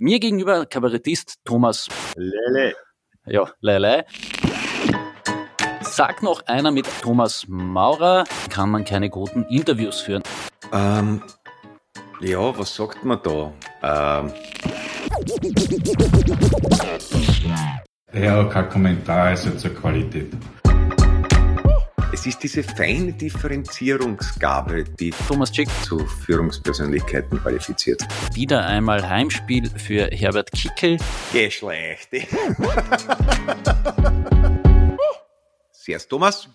Mir gegenüber Kabarettist Thomas Lele. Ja, Lele. Sagt noch einer mit Thomas Maurer, kann man keine guten Interviews führen. Ähm, ja, was sagt man da? Ähm, Ja, kein Kommentar also zur Qualität. Es ist diese feine Differenzierungsgabe, die Thomas Schick, zu Führungspersönlichkeiten qualifiziert. wieder einmal Heimspiel für Herbert Kickel. Geschlechte. Servus Thomas.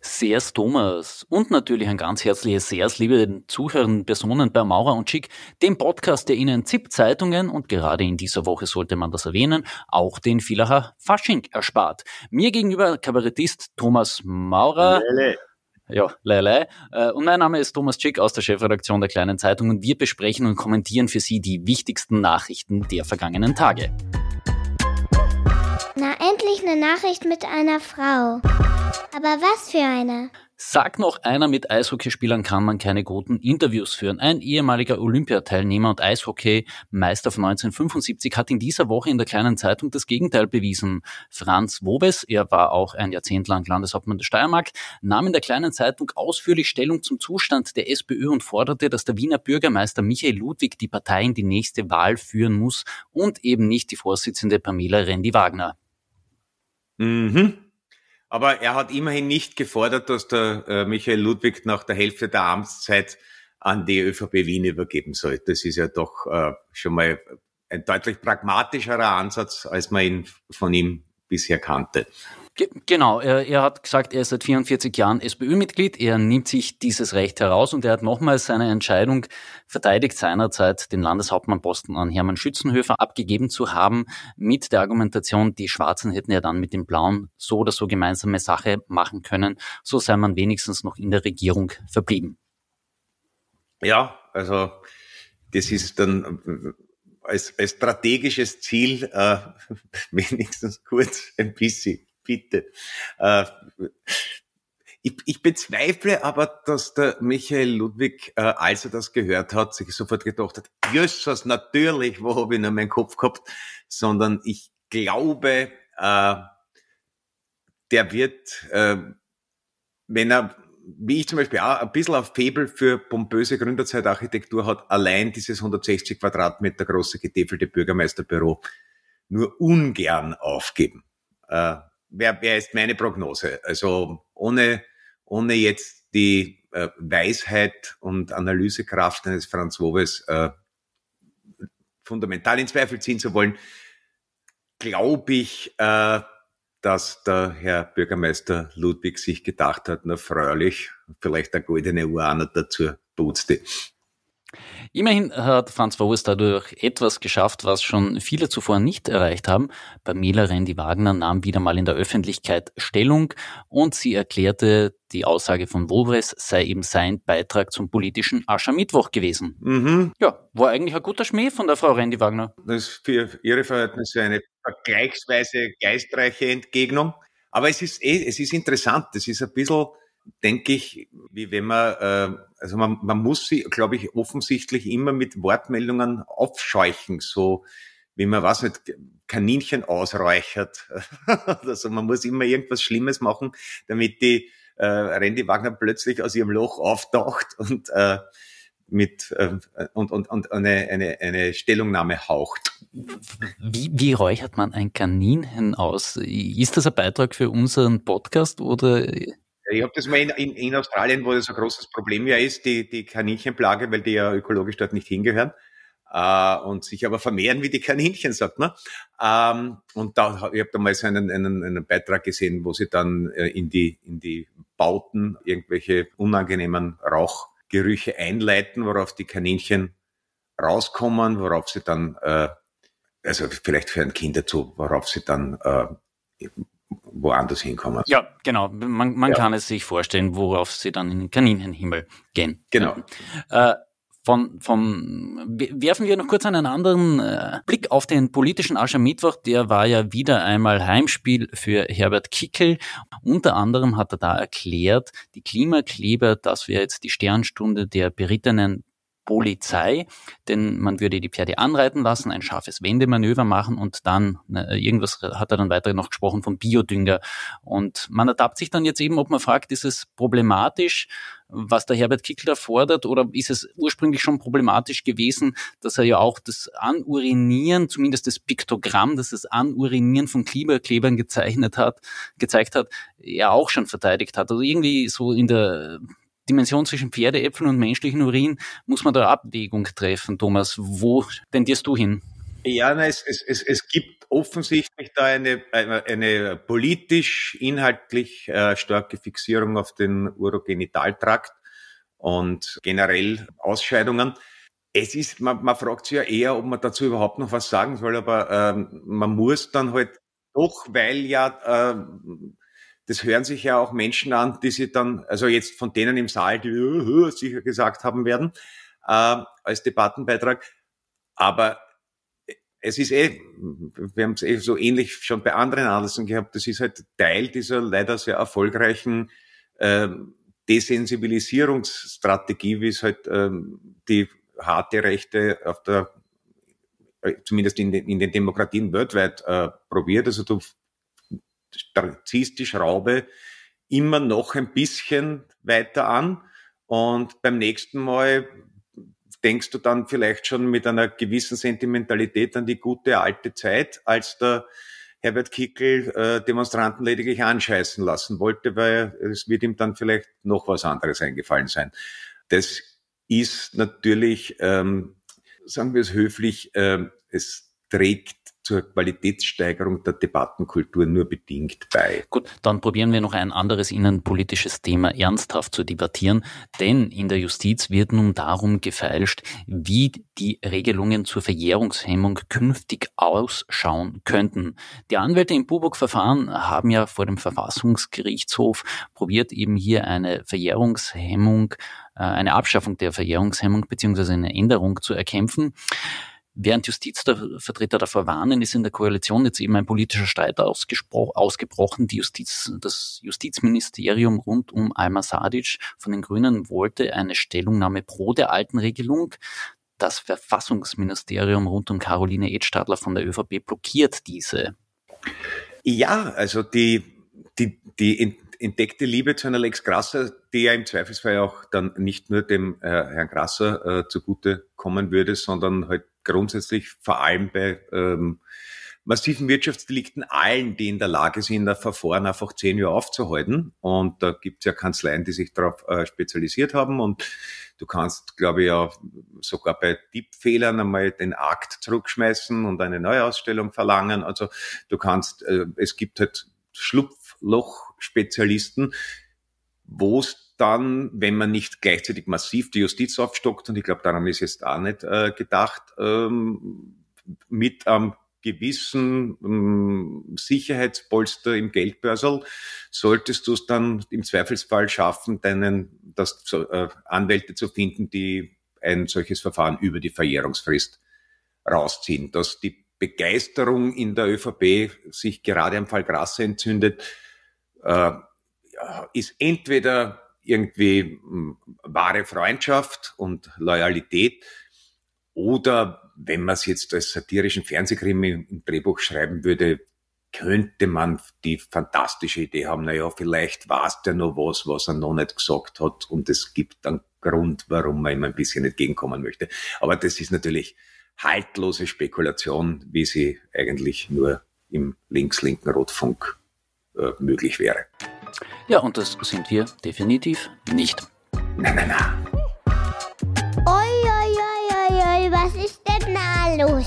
Sehr's Thomas und natürlich ein ganz herzliches Sehr's, liebe Zuhörenden, Personen bei Maurer und Schick, dem Podcast, der Ihnen ZIP-Zeitungen und gerade in dieser Woche sollte man das erwähnen, auch den Villacher Fasching erspart. Mir gegenüber Kabarettist Thomas Maurer. Lele. Ja, Lele. Äh, Und mein Name ist Thomas Schick aus der Chefredaktion der Kleinen Zeitung und wir besprechen und kommentieren für Sie die wichtigsten Nachrichten der vergangenen Tage. Endlich eine Nachricht mit einer Frau. Aber was für eine? Sagt noch einer, mit Eishockeyspielern kann man keine guten Interviews führen. Ein ehemaliger Olympiateilnehmer und Eishockeymeister von 1975 hat in dieser Woche in der kleinen Zeitung das Gegenteil bewiesen. Franz Wobes, er war auch ein Jahrzehnt lang Landeshauptmann der Steiermark, nahm in der kleinen Zeitung ausführlich Stellung zum Zustand der SPÖ und forderte, dass der Wiener Bürgermeister Michael Ludwig die Partei in die nächste Wahl führen muss und eben nicht die Vorsitzende Pamela Rendi-Wagner. Mhm. Aber er hat immerhin nicht gefordert, dass der äh, Michael Ludwig nach der Hälfte der Amtszeit an die ÖVP Wien übergeben soll. Das ist ja doch äh, schon mal ein deutlich pragmatischerer Ansatz, als man ihn von ihm bisher kannte. Ge genau, er, er hat gesagt, er ist seit 44 Jahren SPÖ-Mitglied, er nimmt sich dieses Recht heraus und er hat nochmals seine Entscheidung verteidigt, seinerzeit den Landeshauptmannposten an Hermann Schützenhöfer abgegeben zu haben, mit der Argumentation, die Schwarzen hätten ja dann mit den Blauen so oder so gemeinsame Sache machen können, so sei man wenigstens noch in der Regierung verblieben. Ja, also das ist dann äh, als, als strategisches Ziel äh, wenigstens kurz ein bisschen, bitte. Äh, ich, ich bezweifle aber, dass der Michael Ludwig, äh, als er das gehört hat, sich sofort gedacht hat, Jesus, natürlich, wo habe ich noch meinen Kopf gehabt, sondern ich glaube, äh, der wird, äh, wenn er, wie ich zum Beispiel auch ein bisschen auf Febel für pompöse Gründerzeitarchitektur hat, allein dieses 160 Quadratmeter große getäfelte Bürgermeisterbüro nur ungern aufgeben. Äh, wer, wer ist meine Prognose? Also ohne, ohne jetzt die äh, Weisheit und Analysekraft eines Franz Wobes äh, fundamental in Zweifel ziehen zu wollen, glaube ich, äh, dass der Herr Bürgermeister Ludwig sich gedacht hat, na freilich, vielleicht eine goldene Uhr auch noch dazu putzte. Immerhin hat Franz Wobes dadurch etwas geschafft, was schon viele zuvor nicht erreicht haben. Pamela Rendi-Wagner nahm wieder mal in der Öffentlichkeit Stellung und sie erklärte, die Aussage von Wobes sei eben sein Beitrag zum politischen Aschermittwoch gewesen. Mhm. Ja, war eigentlich ein guter Schmäh von der Frau Rendi-Wagner. Das ist für Ihre Verhältnisse eine vergleichsweise geistreiche Entgegnung. Aber es ist eh, es ist interessant. Es ist ein bisschen, denke ich, wie wenn man, äh, also man, man muss sie, glaube ich, offensichtlich immer mit Wortmeldungen aufscheuchen, so wie man, was nicht, Kaninchen ausräuchert. also man muss immer irgendwas Schlimmes machen, damit die äh, Randy Wagner plötzlich aus ihrem Loch auftaucht und äh, mit äh, und, und, und eine, eine, eine Stellungnahme haucht. Wie, wie räuchert man ein Kaninchen aus? Ist das ein Beitrag für unseren Podcast oder Ich habe das mal in, in, in Australien, wo das ein großes Problem ja ist, die, die Kaninchenplage, weil die ja ökologisch dort nicht hingehören äh, und sich aber vermehren wie die Kaninchen, sagt man. Ähm, und da, ich habe da mal so einen, einen, einen Beitrag gesehen, wo sie dann äh, in, die, in die Bauten irgendwelche unangenehmen Rauchgerüche einleiten, worauf die Kaninchen rauskommen, worauf sie dann, äh, also vielleicht für ein Kind dazu, worauf sie dann äh, woanders hinkommen. Ja, genau. Man, man Ja. kann es sich vorstellen, worauf sie dann in den Kaninchenhimmel gehen. Genau. Äh, von, vom, werfen wir noch kurz einen anderen äh, Blick auf den politischen Aschermittwoch. Der war ja wieder einmal Heimspiel für Herbert Kickel. Unter anderem hat er da erklärt, die Klimakleber, das wäre jetzt die Sternstunde der berittenen Polizei, denn man würde die Pferde anreiten lassen, ein scharfes Wendemanöver machen und dann, ne, irgendwas hat er dann weiter noch gesprochen vom Biodünger. Und man ertappt sich dann jetzt eben, ob man fragt, ist es problematisch, was der Herbert Kickl da fordert, oder ist es ursprünglich schon problematisch gewesen, dass er ja auch das Anurinieren, zumindest das Piktogramm, das das Anurinieren von Klimaklebern gezeichnet hat, gezeigt hat, ja auch schon verteidigt hat. Also irgendwie so in der Dimension zwischen Pferdeäpfeln und menschlichen Urin muss man da Abwägung treffen, Thomas. Wo tendierst du hin? Ja, es, es, es, es gibt offensichtlich da eine, eine, eine politisch, inhaltlich äh, starke Fixierung auf den Urogenitaltrakt und generell Ausscheidungen. Es ist, man, man fragt sich ja eher, ob man dazu überhaupt noch was sagen soll, aber ähm, man muss dann halt doch, weil ja äh, das hören sich ja auch Menschen an, die sie dann, also jetzt von denen im Saal, die uh, sicher gesagt haben werden, äh, als Debattenbeitrag. Aber es ist eh, wir haben es eh so ähnlich schon bei anderen Anlässen gehabt, das ist halt Teil dieser leider sehr erfolgreichen äh, Desensibilisierungsstrategie, wie es halt ähm, die harte Rechte auf der zumindest in den, in den Demokratien weltweit äh, probiert. Also du ziehst die Schraube immer noch ein bisschen weiter an und beim nächsten Mal denkst du dann vielleicht schon mit einer gewissen Sentimentalität an die gute alte Zeit, als der Herbert Kickel äh, Demonstranten lediglich anscheißen lassen wollte, weil es wird ihm dann vielleicht noch was anderes eingefallen sein. Das ist natürlich, ähm, sagen wir es höflich, äh, es trägt zur Qualitätssteigerung der Debattenkultur nur bedingt bei. Gut, dann probieren wir noch ein anderes innenpolitisches Thema ernsthaft zu debattieren, denn in der Justiz wird nun darum gefeilscht, wie die Regelungen zur Verjährungshemmung künftig ausschauen könnten. Die Anwälte im Buburg-Verfahren haben ja vor dem Verfassungsgerichtshof probiert, eben hier eine Verjährungshemmung, äh, eine Abschaffung der Verjährungshemmung beziehungsweise eine Änderung zu erkämpfen. Während Justizvertreter davor warnen, ist in der Koalition jetzt eben ein politischer Streit ausgebrochen. Die Justiz, das Justizministerium rund um Alma Sadic von den Grünen wollte eine Stellungnahme pro der alten Regelung. Das Verfassungsministerium rund um Caroline Edstadler von der ÖVP blockiert diese. Ja, also die, die, die entdeckte Liebe zu einer Lex Grasser, die ja im Zweifelsfall auch dann nicht nur dem äh, Herrn Grasser äh, zugute kommen würde, sondern halt grundsätzlich vor allem bei ähm, massiven Wirtschaftsdelikten allen, die in der Lage sind, ein Verfahren einfach zehn Jahre aufzuhalten. Und da gibt es ja Kanzleien, die sich darauf äh, spezialisiert haben. Und du kannst, glaube ich, ja sogar bei Tippfehlern einmal den Akt zurückschmeißen und eine Neuausstellung verlangen. Also du kannst, äh, es gibt halt Schlupfloch-Spezialisten, wo es dann, wenn man nicht gleichzeitig massiv die Justiz aufstockt, und ich glaube, daran ist jetzt auch nicht äh, gedacht, ähm, mit einem gewissen ähm, Sicherheitspolster im Geldbörsel, solltest du es dann im Zweifelsfall schaffen, deinen das, äh, Anwälte zu finden, die ein solches Verfahren über die Verjährungsfrist rausziehen. Dass die Begeisterung in der ÖVP sich gerade am Fall Grasse entzündet, äh, ist entweder irgendwie hm, wahre Freundschaft und Loyalität. Oder wenn man es jetzt als satirischen Fernsehkrimi im Drehbuch schreiben würde, könnte man die fantastische Idee haben, naja, vielleicht war es der noch was, was er noch nicht gesagt hat und es gibt einen Grund, warum man ihm ein bisschen entgegenkommen möchte. Aber das ist natürlich haltlose Spekulation, wie sie eigentlich nur im links-linken Rotfunk äh, möglich wäre. Ja, und das sind wir definitiv nicht. Na, na, na. Oi, oi, oi, oi, oi, was ist denn da los?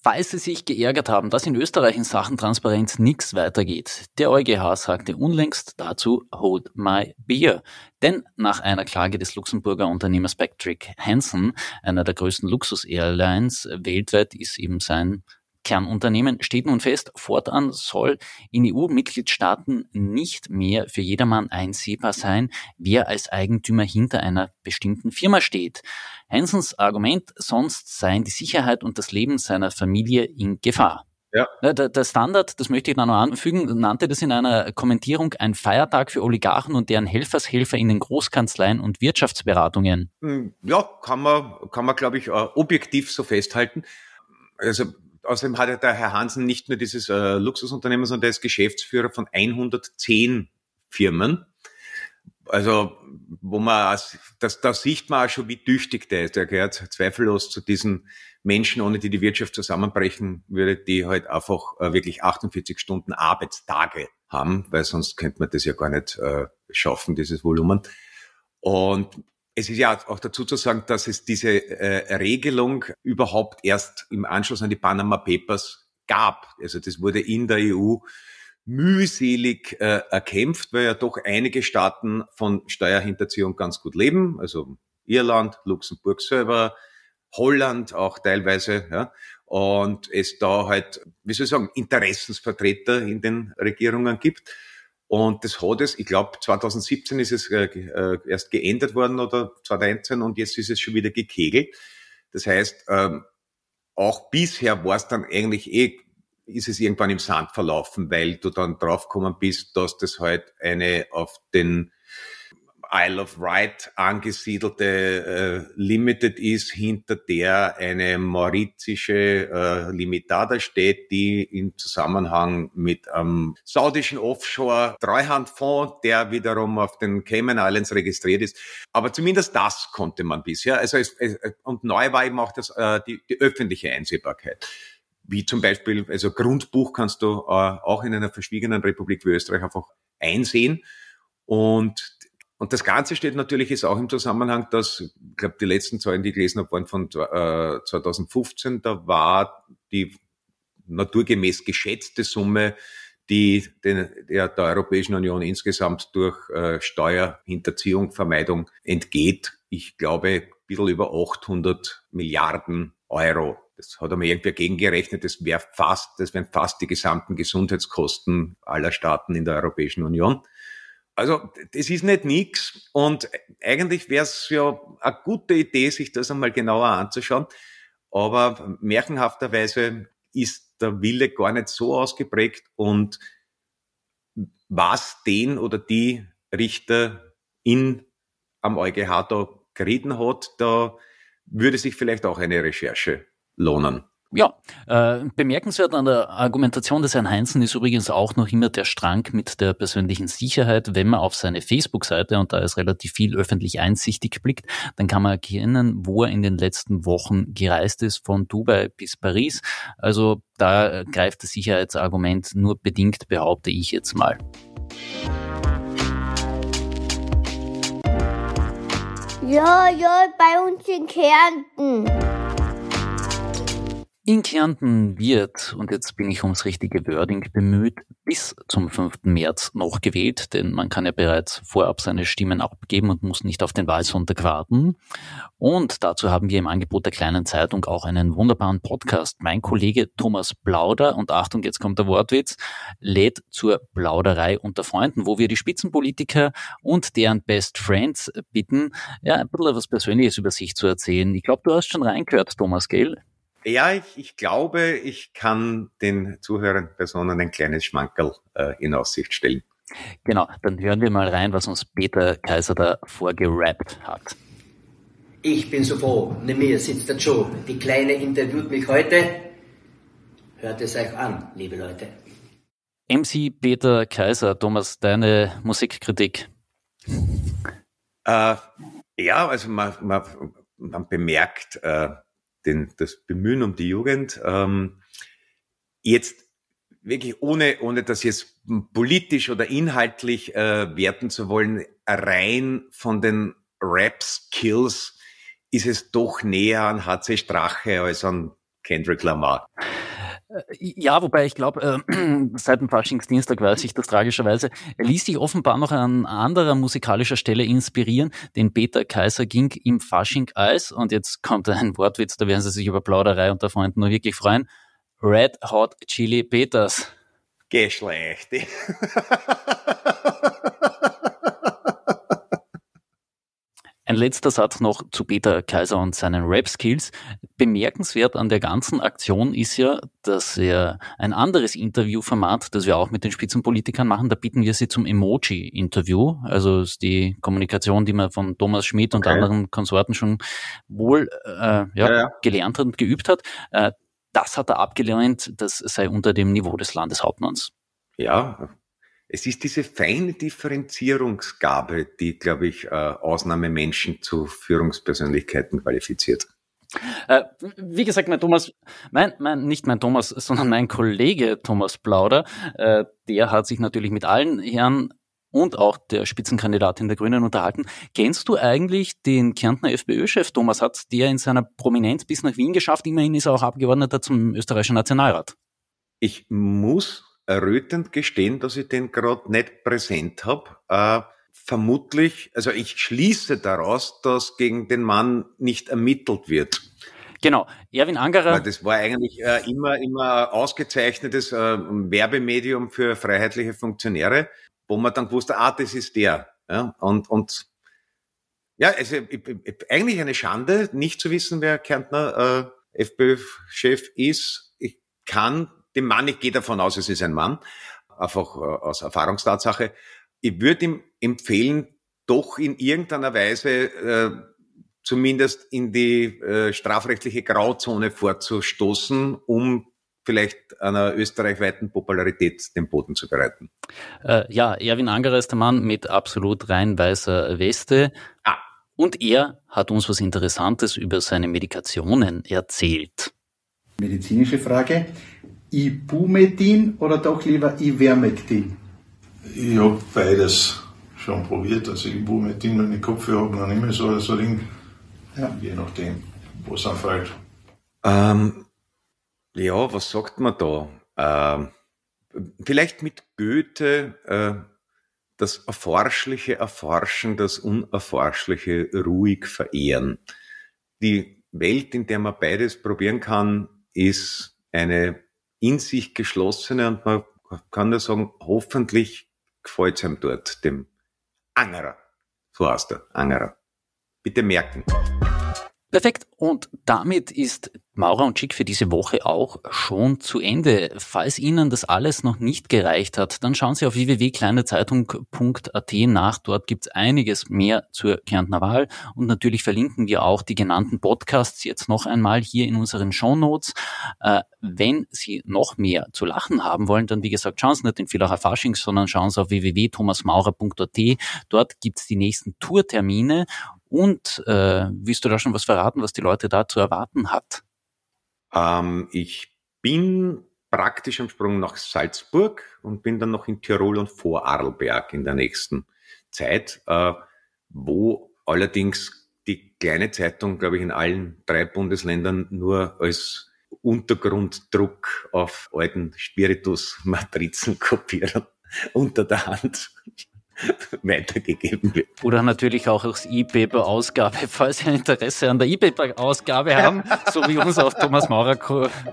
Falls Sie sich geärgert haben, dass in Österreich in Sachen Transparenz nichts weitergeht, der EuGH sagte unlängst dazu Hold my beer. Denn nach einer Klage des Luxemburger Unternehmers Patrick Hansen, einer der größten Luxus-Airlines weltweit, ist eben sein Kernunternehmen steht nun fest, fortan soll in EU-Mitgliedstaaten nicht mehr für jedermann einsehbar sein, wer als Eigentümer hinter einer bestimmten Firma steht. Hansens Argument, sonst seien die Sicherheit und das Leben seiner Familie in Gefahr. Ja. Der, der Standard, das möchte ich da noch anfügen, nannte das in einer Kommentierung ein Feiertag für Oligarchen und deren Helfershelfer in den Großkanzleien und Wirtschaftsberatungen. Hm, ja, kann man, kann man, glaube ich, äh, objektiv so festhalten. Also außerdem hat ja der Herr Hansen nicht nur dieses äh, Luxusunternehmen, sondern er ist Geschäftsführer von 110 Firmen. Also, wo man, das, da sieht man auch schon, wie tüchtig der ist. Der gehört zweifellos zu diesen Menschen, ohne die die Wirtschaft zusammenbrechen würde, die halt einfach äh, wirklich 48 Stunden Arbeitstage haben, weil sonst könnte man das ja gar nicht äh, schaffen, dieses Volumen. Und es ist ja auch dazu zu sagen, dass es diese äh, Regelung überhaupt erst im Anschluss an die Panama Papers gab. Also das wurde in der EU mühselig äh, erkämpft, weil ja doch einige Staaten von Steuerhinterziehung ganz gut leben. Also Irland, Luxemburg selber, Holland auch teilweise, ja. Und es da halt, wie soll ich sagen, Interessensvertreter in den Regierungen gibt. Und das hat es, ich glaube, 2017 ist es äh, äh, erst geändert worden oder 2019 und jetzt ist es schon wieder gekegelt. Das heißt, ähm, auch bisher war es dann eigentlich eh, ist es irgendwann im Sand verlaufen, weil du dann draufgekommen bist, dass das halt eine auf den Isle of Wight angesiedelte äh, Limited ist, hinter der eine maurizische äh, Limitada steht, die im Zusammenhang mit einem saudischen Offshore-Treuhandfonds, der wiederum auf den Cayman Islands registriert ist. Aber zumindest das konnte man bisher. Also es, es, und neu war eben auch das, äh, die, die öffentliche Einsehbarkeit wie zum Beispiel, also Grundbuch kannst du äh, auch in einer verschwiegenen Republik wie Österreich einfach einsehen. Und und das Ganze steht natürlich jetzt auch im Zusammenhang, dass, ich glaube, die letzten Zahlen, die ich gelesen habe, waren von äh, 2015. Da war die naturgemäß geschätzte Summe, die den, der, der Europäischen Union insgesamt durch äh, Steuerhinterziehung, Vermeidung entgeht. Ich glaube, ein bisschen über 800 Milliarden Euro. Das hat er mir irgendwie gegengerechnet. Das wäre fast, das wären fast die gesamten Gesundheitskosten aller Staaten in der Europäischen Union. Also das ist nicht nix und eigentlich wäre es ja eine gute Idee, sich das einmal genauer anzuschauen. Aber märchenhafterweise ist der Wille gar nicht so ausgeprägt und was den oder die Richter in am EuGH da gerieten hat, da würde sich vielleicht auch eine Recherche lohnen. Ja, äh, bemerkenswert an der Argumentation des Herrn Heinzen ist übrigens auch noch immer der Strang mit der persönlichen Sicherheit. Wenn man auf seine Facebook-Seite, und da ist relativ viel öffentlich einsichtig blickt, dann kann man erkennen, wo er in den letzten Wochen gereist ist, von Dubai bis Paris. Also da greift das Sicherheitsargument nur bedingt, behaupte ich jetzt mal. Ja, ja, bei uns in Kärnten. In Kärnten wird, und jetzt bin ich ums richtige Wording bemüht, bis zum 5. März noch gewählt, denn man kann ja bereits vorab seine Stimmen abgeben und muss nicht auf den Wahlsonntag warten. Und dazu haben wir im Angebot der kleinen Zeitung auch einen wunderbaren Podcast. Mein Kollege Thomas Plauder, und Achtung, jetzt kommt der Wortwitz, lädt zur Plauderei unter Freunden, wo wir die Spitzenpolitiker und deren Best Friends bitten, ja, ein bisschen was Persönliches über sich zu erzählen. Ich glaube, du hast schon reingehört, Thomas, gell? Ja, ich, ich glaube, ich kann den zuhörenden Personen ein kleines Schmankerl äh, in Aussicht stellen. Genau, dann hören wir mal rein, was uns Peter Kaiser da vorgerappt hat. Ich bin so froh, neben mir sitzt der Joe. Die Kleine interviewt mich heute. Hört es euch an, liebe Leute. MC Peter Kaiser, Thomas, deine Musikkritik. Äh, ja, also man, man, man bemerkt, äh, den, das Bemühen um die Jugend. Ähm, jetzt wirklich ohne, ohne das jetzt politisch oder inhaltlich äh, werten zu wollen, rein von den Rap-Skills ist es doch näher an HC Strache als an Kendrick Lamar. Äh, ja, wobei ich glaube, äh, seit dem Faschingsdienstag weiß ich das tragischerweise. Er ließ sich offenbar noch an anderer musikalischer Stelle inspirieren, denn Peter Kaiser ging im Fasching Eis und jetzt kommt ein Wortwitz, da werden Sie sich über Plauderei unter Freunden nur wirklich freuen. Red Hot Chili Peters. Geschlecht. Ein letzter Satz noch zu Peter Kaiser und seinen Rap-Skills. Bemerkenswert an der ganzen Aktion ist ja, dass er ein anderes Interviewformat, das wir auch mit den Spitzenpolitikern machen, da bitten wir sie zum Emoji-Interview. Also ist die Kommunikation, die man von Thomas Schmidt und okay. anderen Konsorten schon wohl äh, ja, ja, ja. gelernt hat und geübt hat. Äh, das hat er abgelehnt, das sei unter dem Niveau des Landeshauptmanns. Ja, es ist diese feine Differenzierungsgabe, die, glaube ich, äh, Ausnahmemenschen zu Führungspersönlichkeiten qualifiziert. Äh, wie gesagt, mein Thomas, mein, mein, nicht mein Thomas, sondern mein Kollege Thomas Plauder, äh, der hat sich natürlich mit allen Herren und auch der Spitzenkandidatin der Grünen unterhalten. Kennst du eigentlich den Kärntner FPÖ-Chef Thomas Hatz, der in seiner Prominenz bis nach Wien geschafft? Immerhin ist er auch Abgeordneter zum österreichischen Nationalrat. Ich muss errötend gestehen, dass ich den gerade nicht präsent habe. Äh, vermutlich, also ich schließe daraus, dass gegen den Mann nicht ermittelt wird. Genau, Erwin Angerer. Weil das war eigentlich äh, immer, immer ausgezeichnetes äh, Werbemedium für freiheitliche Funktionäre, wo man dann wusste, ah, das ist der. Ja, und, und ja, also eigentlich eine Schande, nicht zu wissen, wer Kärntner äh, FPÖ-Chef ist. Ich kann dem Mann, ich gehe davon aus, es ist ein Mann, einfach äh, aus Erfahrungstatsache. Ich würde ihm empfehlen, doch in irgendeiner Weise äh, zumindest in die äh, strafrechtliche Grauzone vorzustoßen, um vielleicht einer österreichweiten Popularität den Boden zu bereiten. Äh, ja, Erwin Angerer ist der Mann mit absolut rein weißer Weste. Ah. Und er hat uns was Interessantes über seine Medikationen erzählt. Medizinische Frage. Ibumetin oder doch lieber Ivermectin? Ich habe beides schon probiert. Also Ibumetin, wenn ich Kopfhörer habe, dann immer so, so Ding. Ja. Je nachdem, wo es anfällt. Ähm, ja, was sagt man da? Ähm, vielleicht mit Goethe äh, das Erforschliche erforschen, das Unerforschliche ruhig verehren. Die Welt, in der man beides probieren kann, ist eine in sich geschlossene und man kann nur sagen, hoffentlich gefällt es ihm dort, dem Angerer. So heißt er, Angerer. Bitte merken. Perfekt. Und damit ist Maurer und Schick für diese Woche auch schon zu Ende. Falls Ihnen das alles noch nicht gereicht hat, dann schauen Sie auf www.kleinezeitung.at nach. Dort gibt es einiges mehr zur Kärntner Wahl. Und natürlich verlinken wir auch die genannten Podcasts jetzt noch einmal hier in unseren Shownotes. Äh, wenn Sie noch mehr zu lachen haben wollen, dann wie gesagt, schauen Sie nicht in Villacher Fasching, sondern schauen Sie auf www.thomasmaurer.at. Dort gibt es die nächsten Tourtermine und äh, willst du da schon was verraten, was die Leute da zu erwarten hat? Ähm, ich bin praktisch am Sprung nach Salzburg und bin dann noch in Tirol und vor Arlberg in der nächsten Zeit, äh, wo allerdings die kleine Zeitung, glaube ich, in allen drei Bundesländern nur als Untergrunddruck auf alten Spiritus-Matrizen kopieren unter der Hand weitergegeben wird. Oder natürlich auch als E-Paper-Ausgabe, falls Sie ein Interesse an der E-Paper-Ausgabe haben, so wie uns auch Thomas Maurer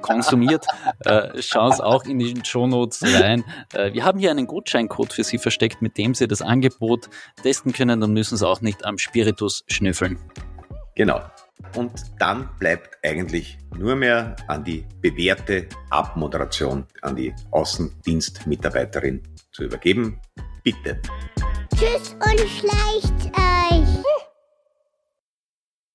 konsumiert, äh, schauen Sie auch in die Shownotes rein. Äh, wir haben hier einen Gutscheincode für Sie versteckt, mit dem Sie das Angebot testen können, dann müssen Sie auch nicht am Spiritus schnüffeln. Genau. Und dann bleibt eigentlich nur mehr an die bewährte Abmoderation an die Außendienstmitarbeiterin zu übergeben. Bitte. Tschüss und schleicht euch.